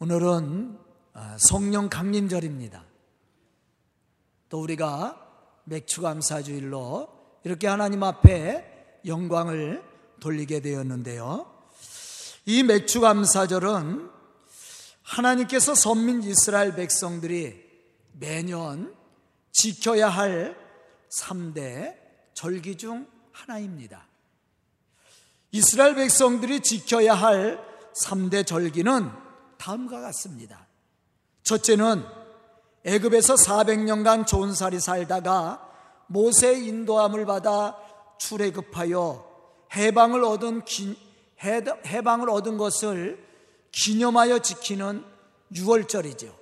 오늘은 아, 성령 강림절입니다. 또 우리가 맥추감사주일로 이렇게 하나님 앞에 영광을 돌리게 되었는데요. 이 맥추감사절은 하나님께서 선민 이스라엘 백성들이 매년 지켜야 할 3대 절기 중 하나입니다. 이스라엘 백성들이 지켜야 할 3대 절기는 다음과 같습니다. 첫째는 애굽에서 400년간 좋은 살이 살다가 모세의 인도함을 받아 출애굽하여 해방을 얻은 기, 해방을 얻은 것을 기념하여 지키는 6월절이죠.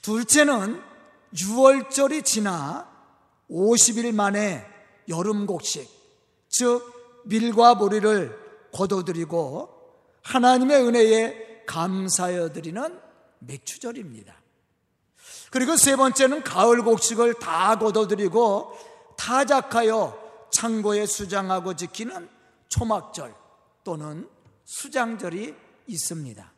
둘째는 6월절이 지나 50일 만에 여름 곡식, 즉 밀과 보리를 거둬들이고 하나님의 은혜에 감사하여 드리는 맥추절입니다. 그리고 세 번째는 가을 곡식을 다 거둬들이고 타작하여 창고에 수장하고 지키는 초막절 또는 수장절이 있습니다.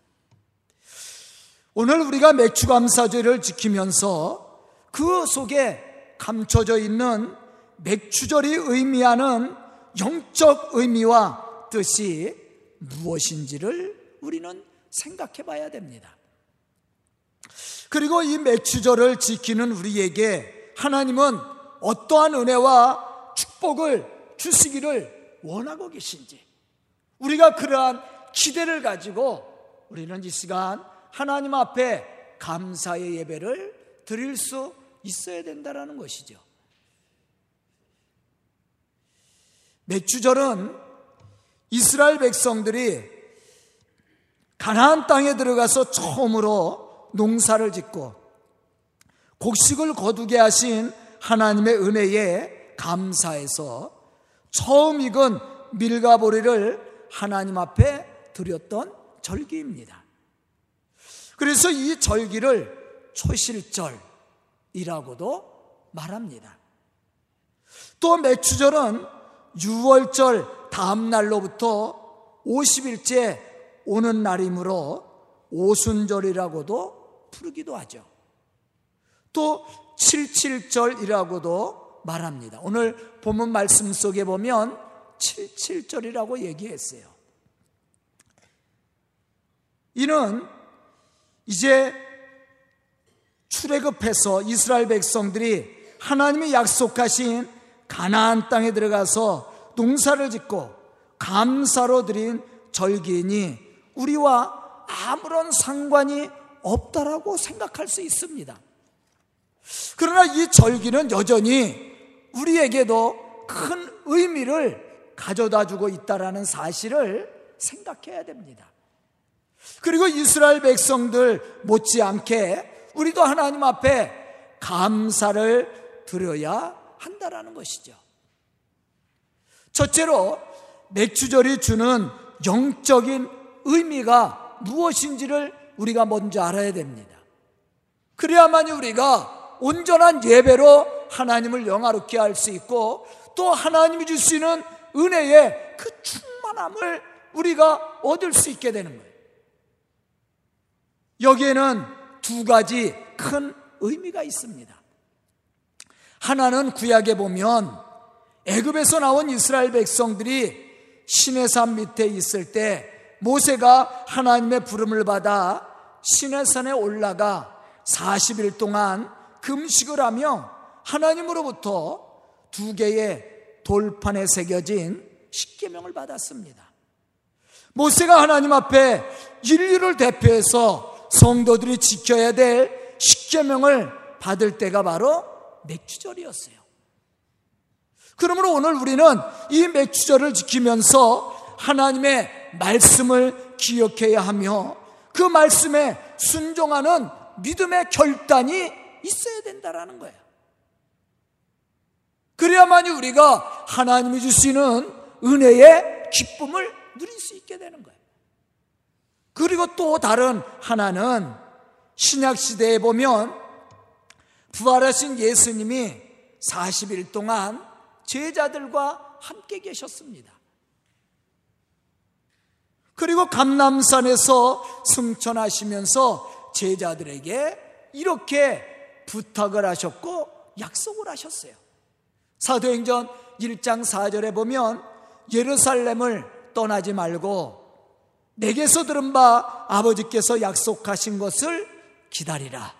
오늘 우리가 맥추감사절을 지키면서 그 속에 감춰져 있는 맥추절이 의미하는 영적 의미와 뜻이 무엇인지를 우리는 생각해 봐야 됩니다. 그리고 이 맥추절을 지키는 우리에게 하나님은 어떠한 은혜와 축복을 주시기를 원하고 계신지 우리가 그러한 기대를 가지고 우리는 이 시간 하나님 앞에 감사의 예배를 드릴 수 있어야 된다는 것이죠. 맥주절은 이스라엘 백성들이 가나안 땅에 들어가서 처음으로 농사를 짓고 곡식을 거두게 하신 하나님의 은혜에 감사해서 처음 익은 밀가 보리를 하나님 앞에 드렸던 절기입니다. 그래서 이 절기를 초실절이라고도 말합니다. 또 매추절은 6월절 다음 날로부터 50일째 오는 날이므로 오순절이라고도 부르기도 하죠. 또 77절이라고도 말합니다. 오늘 본문 말씀 속에 보면 77절이라고 얘기했어요. 이는 이제 출애굽해서 이스라엘 백성들이 하나님이 약속하신 가나안 땅에 들어가서 농사를 짓고 감사로 드린 절기니 우리와 아무런 상관이 없다라고 생각할 수 있습니다. 그러나 이 절기는 여전히 우리에게도 큰 의미를 가져다 주고 있다라는 사실을 생각해야 됩니다. 그리고 이스라엘 백성들 못지않게 우리도 하나님 앞에 감사를 드려야 한다라는 것이죠. 첫째로 맥주절이 주는 영적인 의미가 무엇인지를 우리가 먼저 알아야 됩니다. 그래야만이 우리가 온전한 예배로 하나님을 영화롭게 할 수 있고 또 하나님이 주시는 은혜의 그 충만함을 우리가 얻을 수 있게 되는 거예요. 여기에는 두 가지 큰 의미가 있습니다. 하나는 구약에 보면 애굽에서 나온 이스라엘 백성들이 시내산 밑에 있을 때 모세가 하나님의 부름을 받아 시내산에 올라가 40일 동안 금식을 하며 하나님으로부터 두 개의 돌판에 새겨진 십계명을 받았습니다. 모세가 하나님 앞에 인류를 대표해서 성도들이 지켜야 될 십계명을 받을 때가 바로 맥주절이었어요. 그러므로 오늘 우리는 이 맥주절을 지키면서 하나님의 말씀을 기억해야 하며 그 말씀에 순종하는 믿음의 결단이 있어야 된다라는 거예요. 그래야만이 우리가 하나님이 주시는 은혜의 기쁨을 누릴 수 있게 되는 거예요. 그리고 또 다른 하나는 신약 시대에 보면 부활하신 예수님이 40일 동안 제자들과 함께 계셨습니다. 그리고 감남산에서 승천하시면서 제자들에게 이렇게 부탁을 하셨고 약속을 하셨어요. 사도행전 1장 4절에 보면 예루살렘을 떠나지 말고 내게서 들은 바 아버지께서 약속하신 것을 기다리라.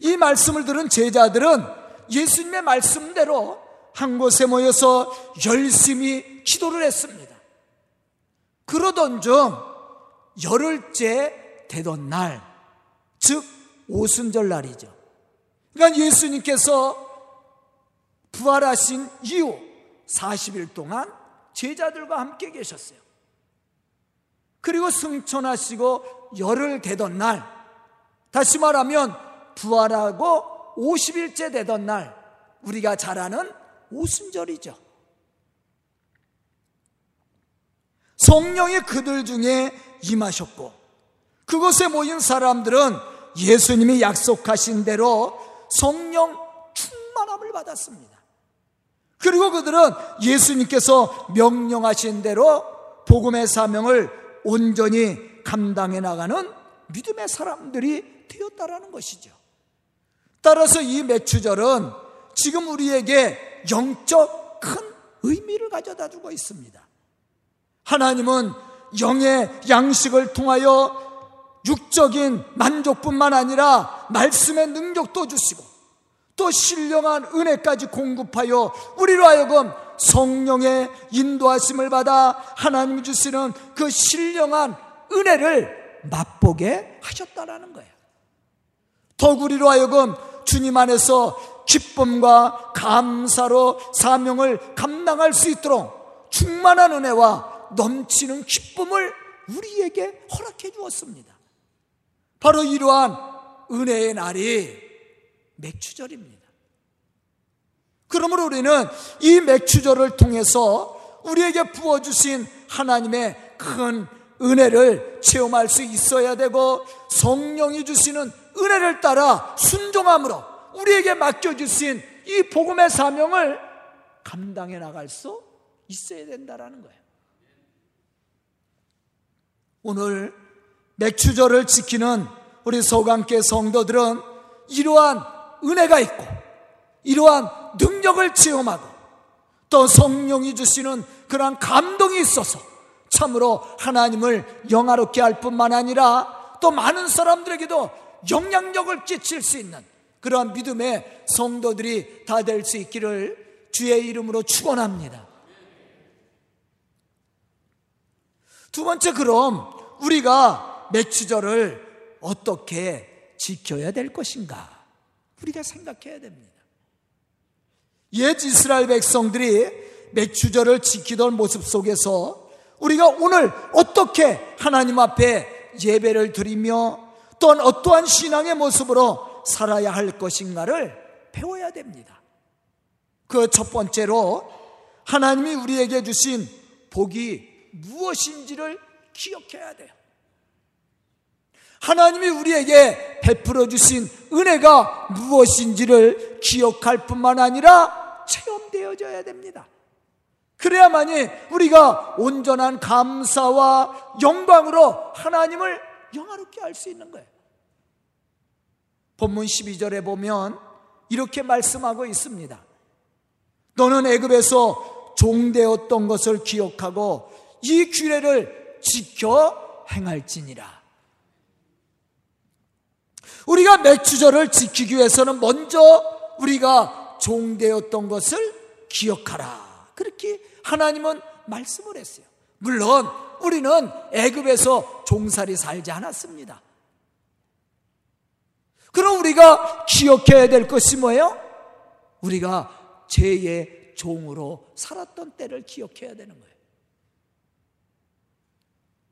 이 말씀을 들은 제자들은 예수님의 말씀대로 한 곳에 모여서 열심히 기도를 했습니다. 그러던 중 열흘째 되던 날, 즉 오순절 날이죠. 그러니까 예수님께서 부활하신 이후 40일 동안 제자들과 함께 계셨어요. 그리고 승천하시고 열흘 되던 날, 다시 말하면 부활하고 50일째 되던 날, 우리가 잘 아는 오순절이죠. 성령이 그들 중에 임하셨고, 그곳에 모인 사람들은 예수님이 약속하신 대로 성령 충만함을 받았습니다. 그리고 그들은 예수님께서 명령하신 대로 복음의 사명을 온전히 감당해 나가는 믿음의 사람들이 되었다라는 것이죠. 따라서 이 매추절은 지금 우리에게 영적 큰 의미를 가져다 주고 있습니다. 하나님은 영의 양식을 통하여 육적인 만족뿐만 아니라 말씀의 능력도 주시고 또 신령한 은혜까지 공급하여 우리로 하여금 성령의 인도하심을 받아 하나님 주시는 그 신령한 은혜를 맛보게 하셨다라는 거예요. 더욱 우리로 하여금 주님 안에서 기쁨과 감사로 사명을 감당할 수 있도록 충만한 은혜와 넘치는 기쁨을 우리에게 허락해 주었습니다. 바로 이러한 은혜의 날이 맥추절입니다. 그러므로 우리는 이 맥추절을 통해서 우리에게 부어주신 하나님의 큰 은혜를 체험할 수 있어야 되고 성령이 주시는 은혜를 따라 순종함으로 우리에게 맡겨주신 이 복음의 사명을 감당해 나갈 수 있어야 된다는 거예요. 오늘 맥추절을 지키는 우리 소강계 성도들은 이러한 은혜가 있고 이러한 능력을 체험하고 또 성령이 주시는 그러한 감동이 있어서 참으로 하나님을 영화롭게 할 뿐만 아니라 또 많은 사람들에게도 영향력을 끼칠 수 있는 그러한 믿음의 성도들이 다 될 수 있기를 주의 이름으로 축원합니다. 두 번째 그럼 우리가 매추절을 어떻게 지켜야 될 것인가? 우리가 생각해야 됩니다. 옛 이스라엘 백성들이 매추절을 지키던 모습 속에서 우리가 오늘 어떻게 하나님 앞에 예배를 드리며 또한 어떠한 신앙의 모습으로 살아야 할 것인가를 배워야 됩니다. 그 첫 번째로 하나님이 우리에게 주신 복이 무엇인지를 기억해야 돼요. 하나님이 우리에게 베풀어 주신 은혜가 무엇인지를 기억할 뿐만 아니라 체험되어져야 됩니다. 그래야만이 우리가 온전한 감사와 영광으로 하나님을 영화롭게 할 수 있는 거예요. 본문 12절에 보면 이렇게 말씀하고 있습니다. 너는 애굽에서 종되었던 것을 기억하고 이 규례를 지켜 행할지니라. 우리가 맥주절을 지키기 위해서는 먼저 우리가 종되었던 것을 기억하라. 그렇게 하나님은 말씀을 했어요. 물론 우리는 애굽에서 종살이 살지 않았습니다. 그럼 우리가 기억해야 될 것이 뭐예요? 우리가 죄의 종으로 살았던 때를 기억해야 되는 거예요.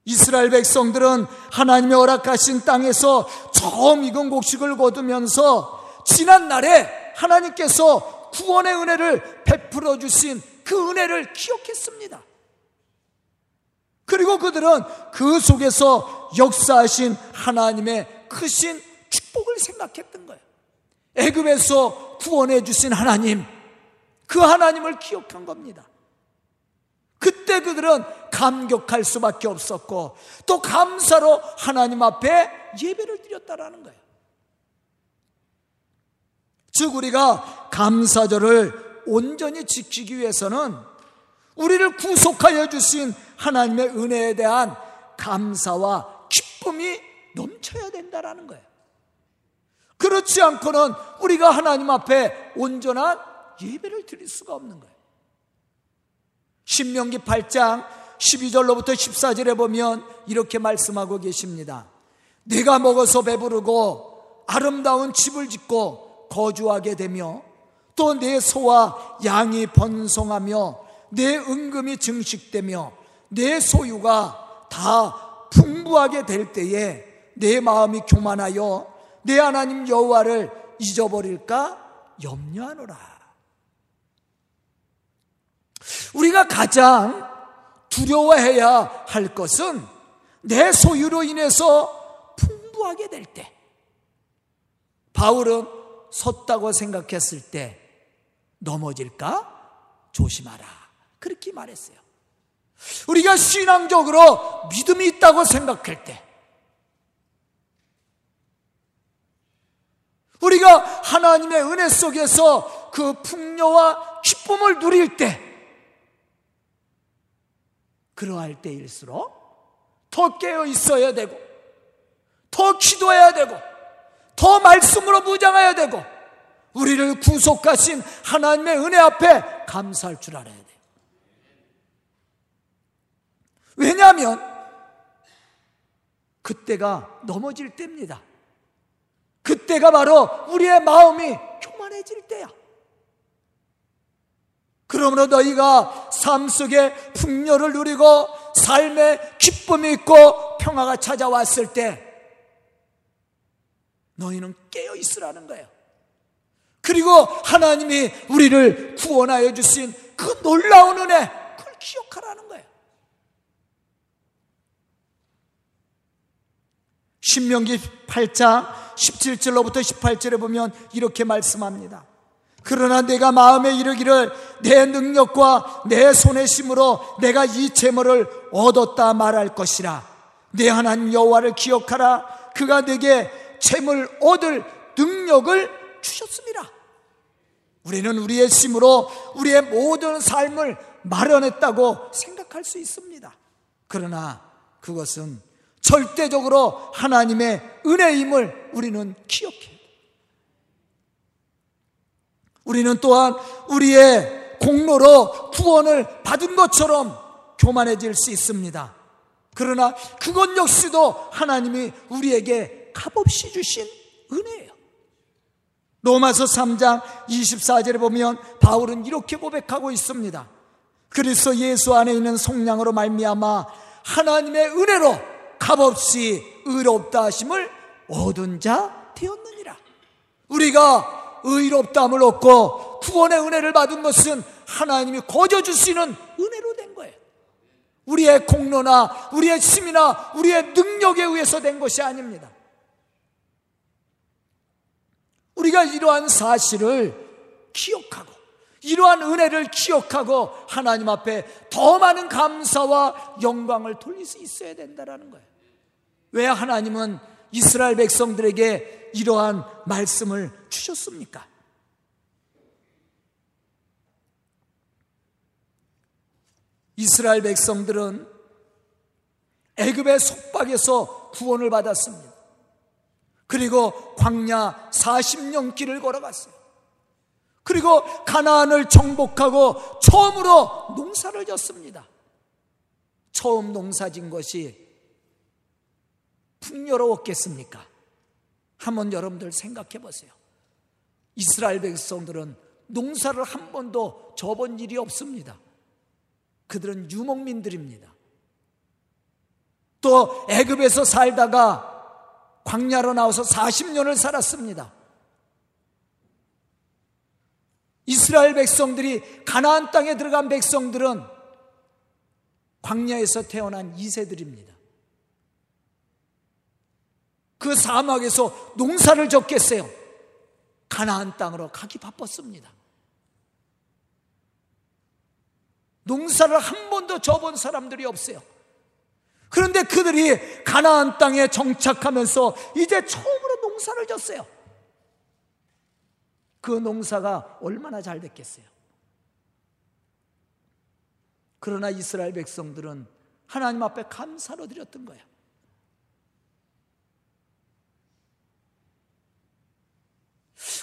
이스라엘 백성들은 하나님의 허락하신 땅에서 처음 익은 곡식을 거두면서 지난 날에 하나님께서 구원의 은혜를 베풀어 주신 그 은혜를 기억했습니다. 그리고 그들은 그 속에서 역사하신 하나님의 크신 축복을 생각했던 거예요. 애굽에서 구원해 주신 하나님, 그 하나님을 기억한 겁니다. 그때 그들은 감격할 수밖에 없었고 또 감사로 하나님 앞에 예배를 드렸다라는 거예요. 즉 우리가 감사절을 온전히 지키기 위해서는 우리를 구속하여 주신 하나님의 은혜에 대한 감사와 기쁨이 넘쳐야 된다라는 거예요. 그렇지 않고는 우리가 하나님 앞에 온전한 예배를 드릴 수가 없는 거예요. 신명기 8장 12절로부터 14절에 보면 이렇게 말씀하고 계십니다. 내가 먹어서 배부르고 아름다운 집을 짓고 거주하게 되며 또 내 소와 양이 번성하며 내 은금이 증식되며 내 소유가 다 풍부하게 될 때에 내 마음이 교만하여 내 하나님 여호와를 잊어버릴까 염려하노라. 우리가 가장 두려워해야 할 것은 내 소유로 인해서 풍부하게 될 때. 바울은 섰다고 생각했을 때 넘어질까 조심하라. 그렇게 말했어요. 우리가 신앙적으로 믿음이 있다고 생각할 때 우리가 하나님의 은혜 속에서 그 풍요와 기쁨을 누릴 때, 그러할 때일수록 더 깨어 있어야 되고, 더 기도해야 되고, 더 말씀으로 무장해야 되고, 우리를 구속하신 하나님의 은혜 앞에 감사할 줄 알아야 돼요. 왜냐하면, 그때가 넘어질 때입니다. 그때가 바로 우리의 마음이 교만해질 때야. 그러므로 너희가 삶 속에 풍요를 누리고 삶의 기쁨이 있고 평화가 찾아왔을 때 너희는 깨어 있으라는 거예요. 그리고 하나님이 우리를 구원하여 주신 그 놀라운 은혜, 그걸 기억하라는 거예요. 신명기 8장 17절로부터 18절에 보면 이렇게 말씀합니다. 그러나 내가 마음에 이르기를 내 능력과 내 손의 힘으로 내가 이 재물을 얻었다 말할 것이라. 내 하나님 여호와를 기억하라. 그가 내게 재물 얻을 능력을 주셨습니다. 우리는 우리의 힘으로 우리의 모든 삶을 마련했다고 생각할 수 있습니다. 그러나 그것은 절대적으로 하나님의 은혜임을 우리는 기억해. 우리는 또한 우리의 공로로 구원을 받은 것처럼 교만해질 수 있습니다. 그러나 그것 역시도 하나님이 우리에게 값없이 주신 은혜예요. 로마서 3장 24절에 보면 바울은 이렇게 고백하고 있습니다. 그리스도 예수 안에 있는 속량으로 말미암아 하나님의 은혜로 값없이 의롭다 하심을 얻은 자 되었느니라. 우리가 의롭다함을 얻고 구원의 은혜를 받은 것은 하나님이 거저 주시는 은혜로 된 거예요. 우리의 공로나 우리의 힘이나 우리의 능력에 의해서 된 것이 아닙니다. 우리가 이러한 사실을 기억하고 이러한 은혜를 기억하고 하나님 앞에 더 많은 감사와 영광을 돌릴 수 있어야 된다는 거예요. 왜 하나님은 이스라엘 백성들에게 이러한 말씀을 주셨습니까? 이스라엘 백성들은 애굽의 속박에서 구원을 받았습니다. 그리고 광야 40년 길을 걸어갔어요. 그리고 가나안을 정복하고 처음으로 농사를 졌습니다. 처음 농사진 것이 풍요로웠겠습니까? 한번 여러분들 생각해 보세요. 이스라엘 백성들은 농사를 한 번도 접은 일이 없습니다. 그들은 유목민들입니다. 또 애굽에서 살다가 광야로 나와서 40년을 살았습니다. 이스라엘 백성들이 가나안 땅에 들어간 백성들은 광야에서 태어난 이세들입니다. 그 사막에서 농사를 졌겠어요. 가나안 땅으로 가기 바빴습니다. 농사를 한 번도 져본 사람들이 없어요. 그런데 그들이 가나안 땅에 정착하면서 이제 처음으로 농사를 졌어요. 그 농사가 얼마나 잘 됐겠어요. 그러나 이스라엘 백성들은 하나님 앞에 감사로 드렸던 거예요.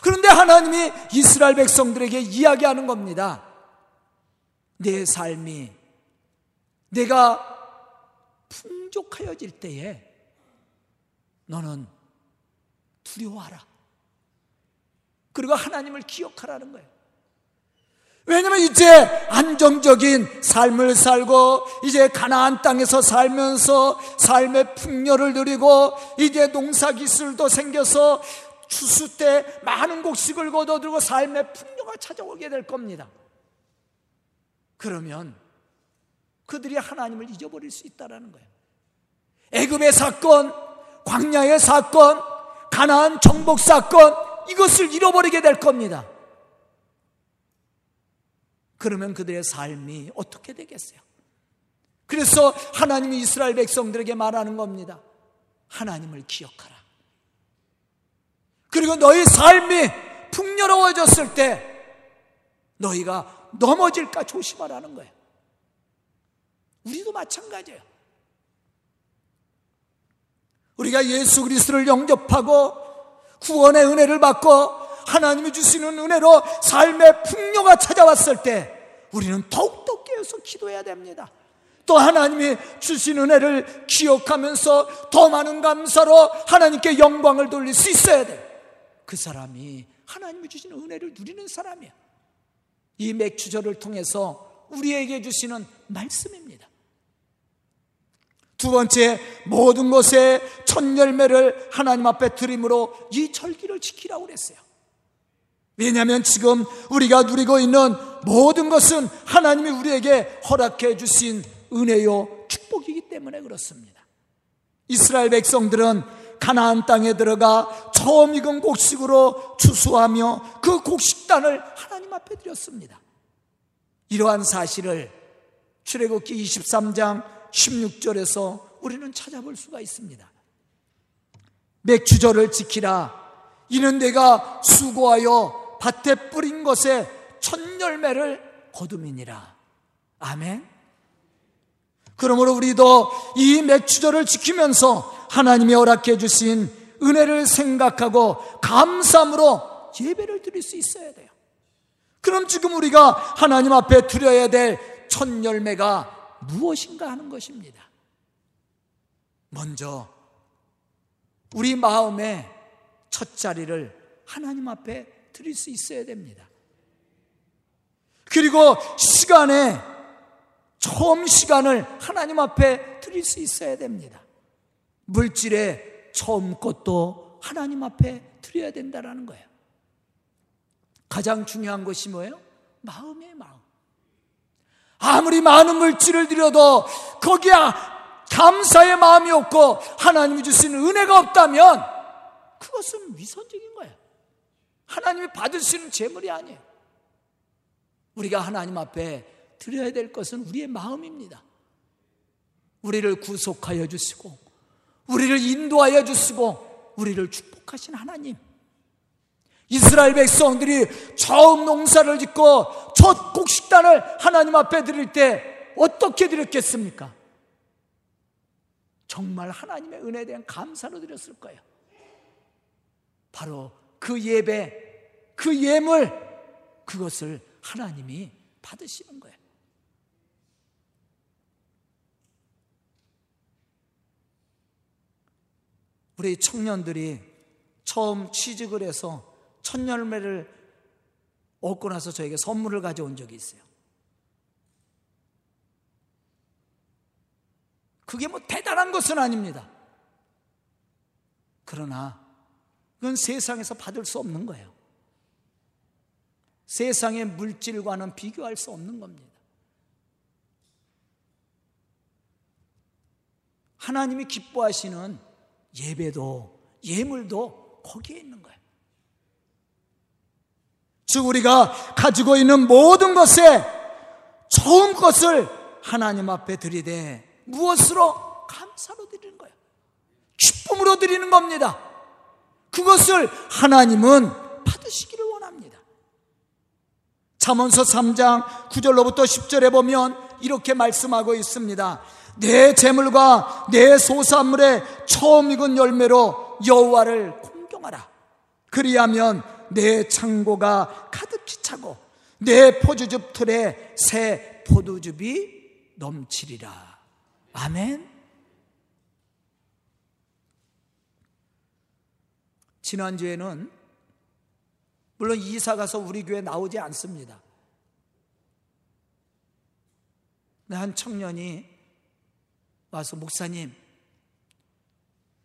그런데 하나님이 이스라엘 백성들에게 이야기하는 겁니다. 내 삶이 내가 풍족하여질 때에 너는 두려워하라. 그리고 하나님을 기억하라는 거예요. 왜냐면 이제 안정적인 삶을 살고 이제 가나안 땅에서 살면서 삶의 풍요를 누리고 이제 농사 기술도 생겨서 추수 때 많은 곡식을 거둬들고 삶의 풍요가 찾아오게 될 겁니다. 그러면 그들이 하나님을 잊어버릴 수 있다라는 거예요. 애굽의 사건, 광야의 사건, 가나안 정복 사건 이것을 잃어버리게 될 겁니다. 그러면 그들의 삶이 어떻게 되겠어요? 그래서 하나님이 이스라엘 백성들에게 말하는 겁니다. 하나님을 기억하라. 그리고 너희 삶이 풍요로워졌을 때 너희가 넘어질까 조심하라는 거예요. 우리도 마찬가지예요. 우리가 예수 그리스도를 영접하고 구원의 은혜를 받고 하나님이 주시는 은혜로 삶의 풍요가 찾아왔을 때 우리는 더욱더 깨어서 기도해야 됩니다. 또 하나님이 주신 은혜를 기억하면서 더 많은 감사로 하나님께 영광을 돌릴 수 있어야 돼. 그 사람이 하나님이 주신 은혜를 누리는 사람이야. 이 맥주절을 통해서 우리에게 주시는 말씀입니다. 두 번째, 모든 것에 첫 열매를 하나님 앞에 드림으로 이 절기를 지키라고 그랬어요. 왜냐하면 지금 우리가 누리고 있는 모든 것은 하나님이 우리에게 허락해 주신 은혜요 축복이기 때문에 그렇습니다. 이스라엘 백성들은 가나안 땅에 들어가 처음 익은 곡식으로 추수하며 그 곡식단을 하나님 앞에 드렸습니다. 이러한 사실을 출애굽기 23장 16절에서 우리는 찾아볼 수가 있습니다. 맥주절을 지키라. 이는 내가 수고하여 밭에 뿌린 것에 첫 열매를 거둠이니라. 아멘. 그러므로 우리도 이 맥주절을 지키면서 하나님이 허락해 주신 은혜를 생각하고 감사함으로 예배를 드릴 수 있어야 돼요. 그럼 지금 우리가 하나님 앞에 드려야 될 첫 열매가 무엇인가 하는 것입니다. 먼저 우리 마음의 첫 자리를 하나님 앞에 드릴 수 있어야 됩니다. 그리고 시간에 처음 시간을 하나님 앞에 드릴 수 있어야 됩니다. 물질의 처음 것도 하나님 앞에 드려야 된다는 거예요. 가장 중요한 것이 뭐예요? 마음의 마음. 아무리 많은 물질을 드려도 거기에 감사의 마음이 없고 하나님이 주신 은혜가 없다면 그것은 위선적인 거예요. 하나님이 받으시는 재물이 아니에요. 우리가 하나님 앞에 드려야 될 것은 우리의 마음입니다. 우리를 구속하여 주시고, 우리를 인도하여 주시고, 우리를 축복하신 하나님. 이스라엘 백성들이 처음 농사를 짓고 첫 곡식단을 하나님 앞에 드릴 때 어떻게 드렸겠습니까? 정말 하나님의 은혜에 대한 감사로 드렸을 거예요. 바로 그 예배, 그 예물, 그것을 하나님이 받으시는 거예요. 우리 청년들이 처음 취직을 해서 첫 열매를 얻고 나서 저에게 선물을 가져온 적이 있어요. 그게 뭐 대단한 것은 아닙니다. 그러나 그건 세상에서 받을 수 없는 거예요. 세상의 물질과는 비교할 수 없는 겁니다. 하나님이 기뻐하시는 예배도 예물도 거기에 있는 거예요. 즉 우리가 가지고 있는 모든 것에 좋은 것을 하나님 앞에 드리되 무엇으로 감사로 드리는 거예요. 기쁨으로 드리는 겁니다. 그것을 하나님은 받으시기를 원합니다. 잠언서 3장 9절로부터 10절에 보면 이렇게 말씀하고 있습니다. 내 재물과 내 소산물의 처음 익은 열매로 여호와를 공경하라. 그리하면 내 창고가 가득히 차고 내 포도즙 틀에 새 포도즙이 넘치리라. 아멘. 지난주에는 물론 이사 가서 우리 교회 나오지 않습니다. 한 청년이 와서 목사님,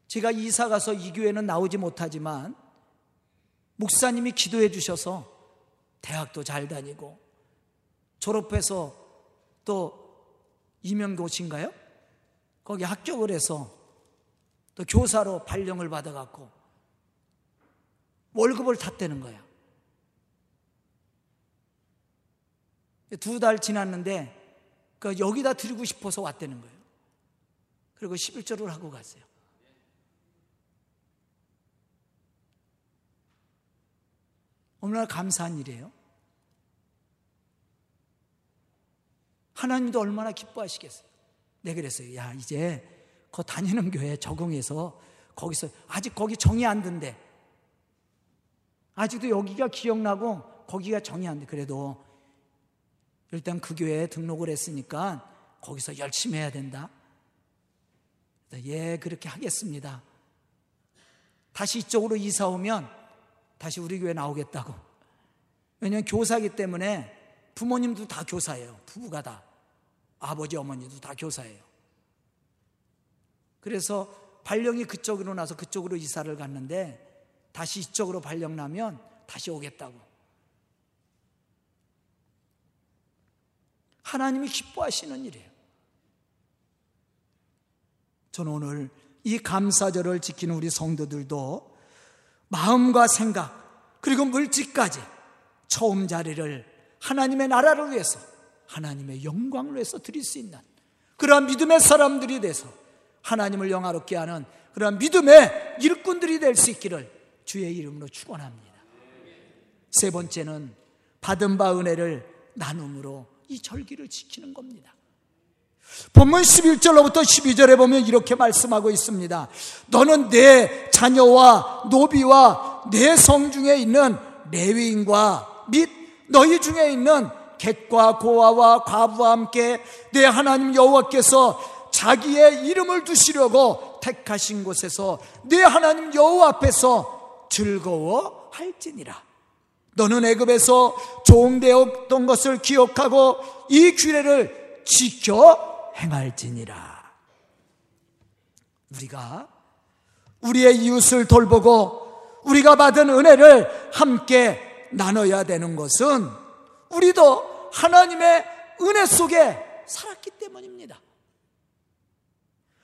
제가 이사 가서 이 교회는 나오지 못하지만 목사님이 기도해 주셔서 대학도 잘 다니고 졸업해서 또 이명고신가요? 거기 합격을 해서 또 교사로 발령을 받아갖고 월급을 탔다는 거야. 두 달 지났는데 그 여기다 드리고 싶어서 왔다는 거예요. 그리고 11절을 하고 갔어요. 얼마나 감사한 일이에요. 하나님도 얼마나 기뻐하시겠어요. 네, 그랬어요. 야, 이제 그 다니는 교회 적응해서 거기서 아직 거기 정이 안 든대. 아직도 여기가 기억나고 거기가 정이 안 돼. 그래도 일단 그 교회에 등록을 했으니까 거기서 열심히 해야 된다. 예, 그렇게 하겠습니다. 다시 이쪽으로 이사 오면 다시 우리 교회 나오겠다고. 왜냐하면 교사기 때문에 부모님도 다 교사예요. 부부가 다. 아버지, 어머니도 다 교사예요. 그래서 발령이 그쪽으로 나서 그쪽으로 이사를 갔는데 다시 이쪽으로 발령 나면 다시 오겠다고. 하나님이 기뻐하시는 일이에요. 저는 오늘 이 감사절을 지키는 우리 성도들도 마음과 생각 그리고 물질까지 처음 자리를 하나님의 나라를 위해서 하나님의 영광을 위해서 드릴 수 있는 그러한 믿음의 사람들이 돼서 하나님을 영화롭게 하는 그러한 믿음의 일꾼들이 될 수 있기를 주의 이름으로 축원합니다. 세 번째는 받은 바 은혜를 나눔으로 이 절기를 지키는 겁니다. 본문 11절로부터 12절에 보면 이렇게 말씀하고 있습니다. 너는 내 자녀와 노비와 내 성 중에 있는 레위인과 및 너희 중에 있는 객과 고아와 과부와 함께 내 하나님 여호와께서 자기의 이름을 두시려고 택하신 곳에서 내 하나님 여호와 앞에서 즐거워 할지니라. 너는 애굽에서 종되었던 것을 기억하고 이 규례를 지켜 행할지니라. 우리가 우리의 이웃을 돌보고 우리가 받은 은혜를 함께 나눠야 되는 것은 우리도 하나님의 은혜 속에 살았기 때문입니다.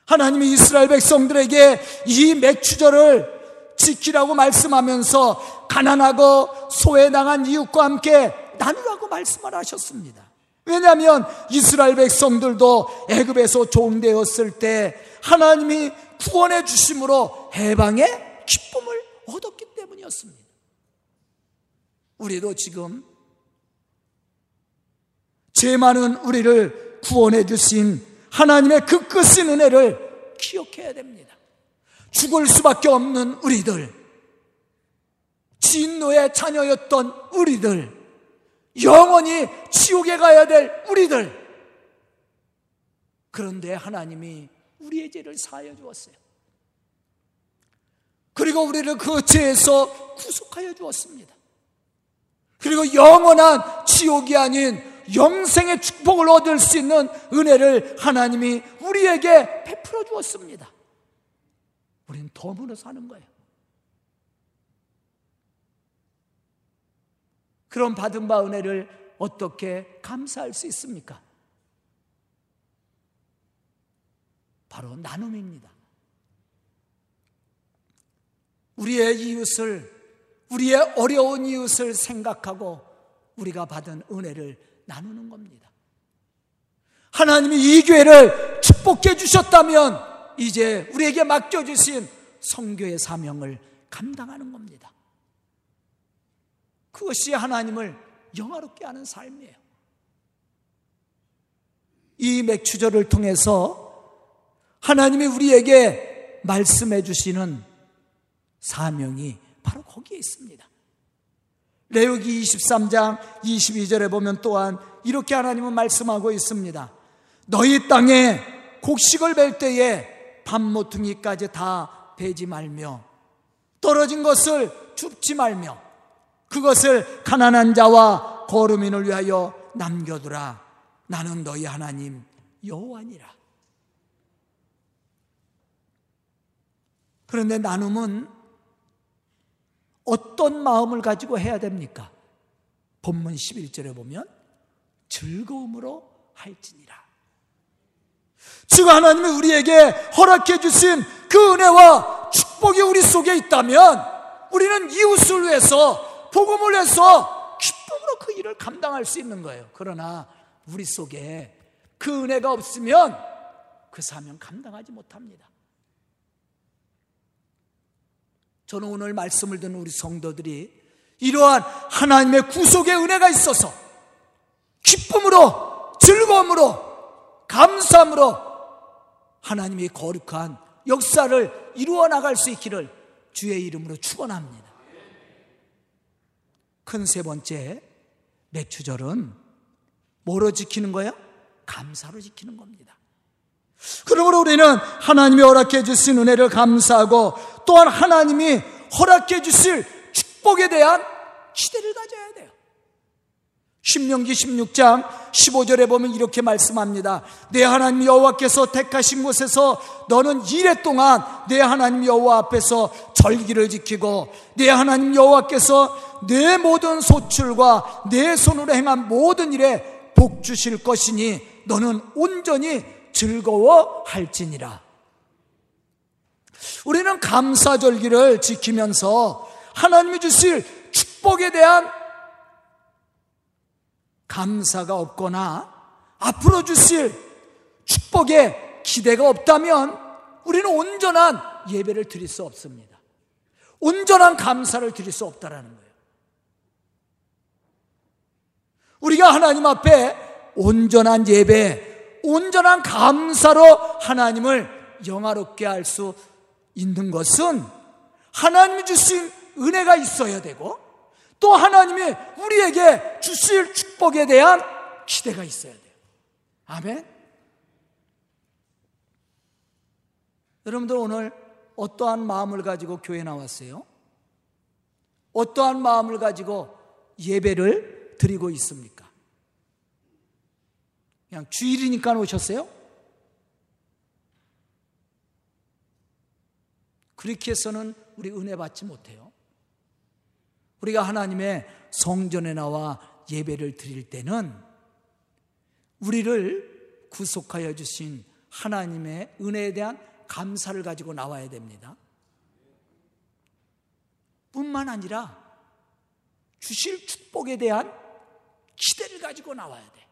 하나님이 이스라엘 백성들에게 이 맥추절을 지키라고 말씀하면서 가난하고 소외당한 이웃과 함께 나누라고 말씀을 하셨습니다. 왜냐하면 이스라엘 백성들도 애굽에서 종되었을 때 하나님이 구원해 주심으로 해방의 기쁨을 얻었기 때문이었습니다. 우리도 지금 죄 많은 우리를 구원해 주신 하나님의 그 끝인 은혜를 기억해야 됩니다. 죽을 수밖에 없는 우리들, 진노의 자녀였던 우리들, 영원히 지옥에 가야 될 우리들. 그런데 하나님이 우리의 죄를 사하여 주었어요. 그리고 우리를 그 죄에서 구속하여 주었습니다. 그리고 영원한 지옥이 아닌 영생의 축복을 얻을 수 있는 은혜를 하나님이 우리에게 베풀어 주었습니다. 우리는 덤으로 사는 거예요. 그런 받은 바 은혜를 어떻게 감사할 수 있습니까? 바로 나눔입니다. 우리의 이웃을, 우리의 어려운 이웃을 생각하고 우리가 받은 은혜를 나누는 겁니다. 하나님이 이 교회를 축복해 주셨다면 이제 우리에게 맡겨주신 성교의 사명을 감당하는 겁니다. 그것이 하나님을 영화롭게 하는 삶이에요. 이 맥추절을 통해서 하나님이 우리에게 말씀해 주시는 사명이 바로 거기에 있습니다. 레위기 23장 22절에 보면 또한 이렇게 하나님은 말씀하고 있습니다. 너희 땅에 곡식을 벨 때에 밤모퉁이까지 다 베지 말며 떨어진 것을 줍지 말며 그것을 가난한 자와 거루민을 위하여 남겨두라. 나는 너희 하나님 여호와니라. 그런데 나눔은 어떤 마음을 가지고 해야 됩니까? 본문 11절에 보면 즐거움으로 할지니라. 즉 하나님이 우리에게 허락해 주신 그 은혜와 축복이 우리 속에 있다면 우리는 이웃을 위해서 복음을 위해서 기쁨으로 그 일을 감당할 수 있는 거예요. 그러나 우리 속에 그 은혜가 없으면 그 사명 감당하지 못합니다. 저는 오늘 말씀을 듣는 우리 성도들이 이러한 하나님의 구속의 은혜가 있어서 기쁨으로 즐거움으로 감사함으로 하나님이 거룩한 역사를 이루어 나갈 수 있기를 주의 이름으로 축원합니다. 큰 세 번째 맥주절은 뭐로 지키는 거야? 감사로 지키는 겁니다. 그러므로 우리는 하나님이 허락해 주신 은혜를 감사하고 또한 하나님이 허락해 주실 축복에 대한 기대를 가져야 돼요. 신명기 16장 15절에 보면 이렇게 말씀합니다. 내 하나님 여호와께서 택하신 곳에서 너는 이래 동안 내 하나님 여호와 앞에서 절기를 지키고 내 하나님 여호와께서 내 모든 소출과 내 손으로 행한 모든 일에 복 주실 것이니 너는 온전히 즐거워할지니라. 우리는 감사절기를 지키면서 하나님이 주실 축복에 대한 감사가 없거나 앞으로 주실 축복에 기대가 없다면 우리는 온전한 예배를 드릴 수 없습니다. 온전한 감사를 드릴 수 없다라는 거예요. 우리가 하나님 앞에 온전한 예배, 온전한 감사로 하나님을 영화롭게 할 수 있는 것은 하나님이 주신 은혜가 있어야 되고 또 하나님이 우리에게 주실 축복에 대한 기대가 있어야 돼요. 아멘. 여러분들 오늘 어떠한 마음을 가지고 교회 나왔어요? 어떠한 마음을 가지고 예배를 드리고 있습니까? 그냥 주일이니까 오셨어요? 그렇게 해서는 우리 은혜 받지 못해요. 우리가 하나님의 성전에 나와 예배를 드릴 때는 우리를 구속하여 주신 하나님의 은혜에 대한 감사를 가지고 나와야 됩니다. 뿐만 아니라 주실 축복에 대한 기대를 가지고 나와야 돼.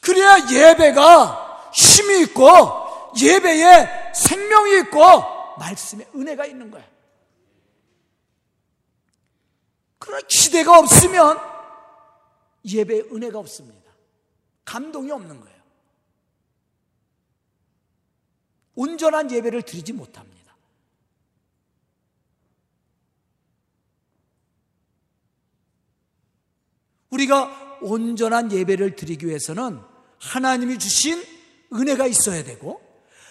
그래야 예배가 힘이 있고 예배에 생명이 있고 말씀에 은혜가 있는 거야. 그러나 기대가 없으면 예배에 은혜가 없습니다. 감동이 없는 거예요. 온전한 예배를 드리지 못합니다. 우리가 온전한 예배를 드리기 위해서는 하나님이 주신 은혜가 있어야 되고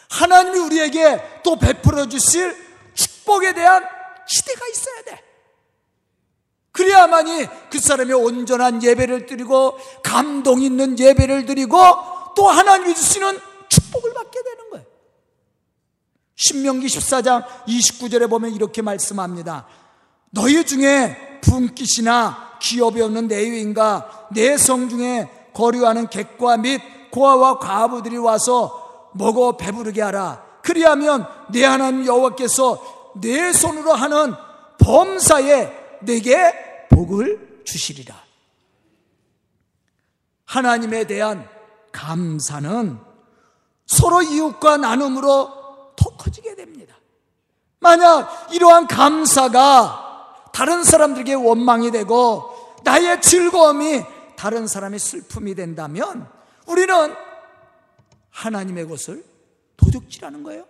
하나님이 우리에게 또 베풀어 주실 축복에 대한 기대가 있어야 돼. 그래야만이 그 사람이 온전한 예배를 드리고 감동 있는 예배를 드리고 또 하나님이 주시는 축복을 받게 되는 거예요. 신명기 14장 29절에 보면 이렇게 말씀합니다. 너희 중에 분깃이나 기업이 없는 내유인가 내성 중에 거류하는 객과 및 고아와 과부들이 와서 먹어 배부르게 하라. 그리하면 내 하나님 여호와께서 내 손으로 하는 범사에 내게 복을 주시리라. 하나님에 대한 감사는 서로 이웃과 나눔으로 더 커지게 됩니다. 만약 이러한 감사가 다른 사람들에게 원망이 되고 나의 즐거움이 다른 사람의 슬픔이 된다면 우리는 하나님의 것을 도둑질하는 거예요.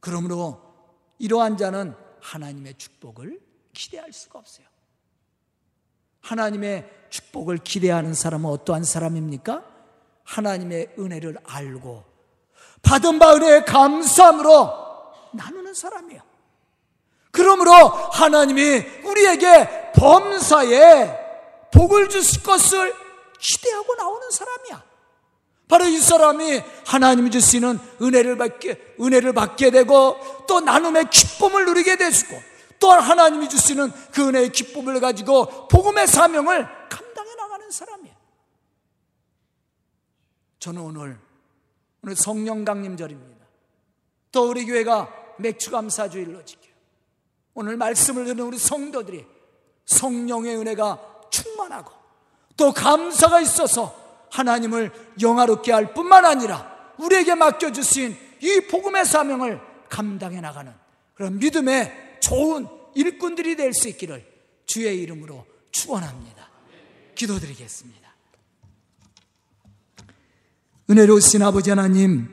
그러므로 이러한 자는 하나님의 축복을 기대할 수가 없어요. 하나님의 축복을 기대하는 사람은 어떠한 사람입니까? 하나님의 은혜를 알고 받은 바 은혜의 감사함으로 나누는 사람이에요. 그러므로 하나님이 우리에게 범사에 복을 주실 것을 기대하고 나오는 사람이야. 바로 이 사람이 하나님이 주시는 은혜를 받게, 은혜를 받게 되고 또 나눔의 기쁨을 누리게 되시고 또한 하나님이 주시는 그 은혜의 기쁨을 가지고 복음의 사명을 감당해 나가는 사람이에요. 저는 오늘, 오늘 성령 강림절입니다. 또 우리 교회가 맥주 감사주일로 지켜요. 오늘 말씀을 듣는 우리 성도들이 성령의 은혜가 충만하고 또 감사가 있어서 하나님을 영화롭게 할 뿐만 아니라 우리에게 맡겨주신 이 복음의 사명을 감당해 나가는 그런 믿음의 좋은 일꾼들이 될 수 있기를 주의 이름으로 축원합니다. 기도드리겠습니다. 은혜로우신 아버지 하나님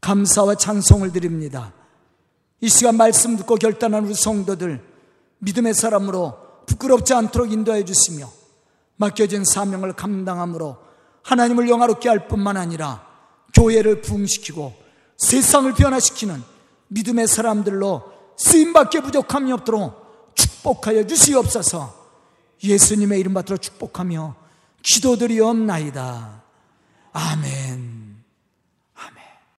감사와 찬송을 드립니다. 이 시간 말씀 듣고 결단한 우리 성도들 믿음의 사람으로 부끄럽지 않도록 인도해 주시며 맡겨진 사명을 감당함으로 하나님을 영화롭게 할 뿐만 아니라 교회를 부흥시키고 세상을 변화시키는 믿음의 사람들로 쓰임밖에 부족함이 없도록 축복하여 주시옵소서 예수님의 이름 받들어 축복하며 기도드리옵나이다. 아멘.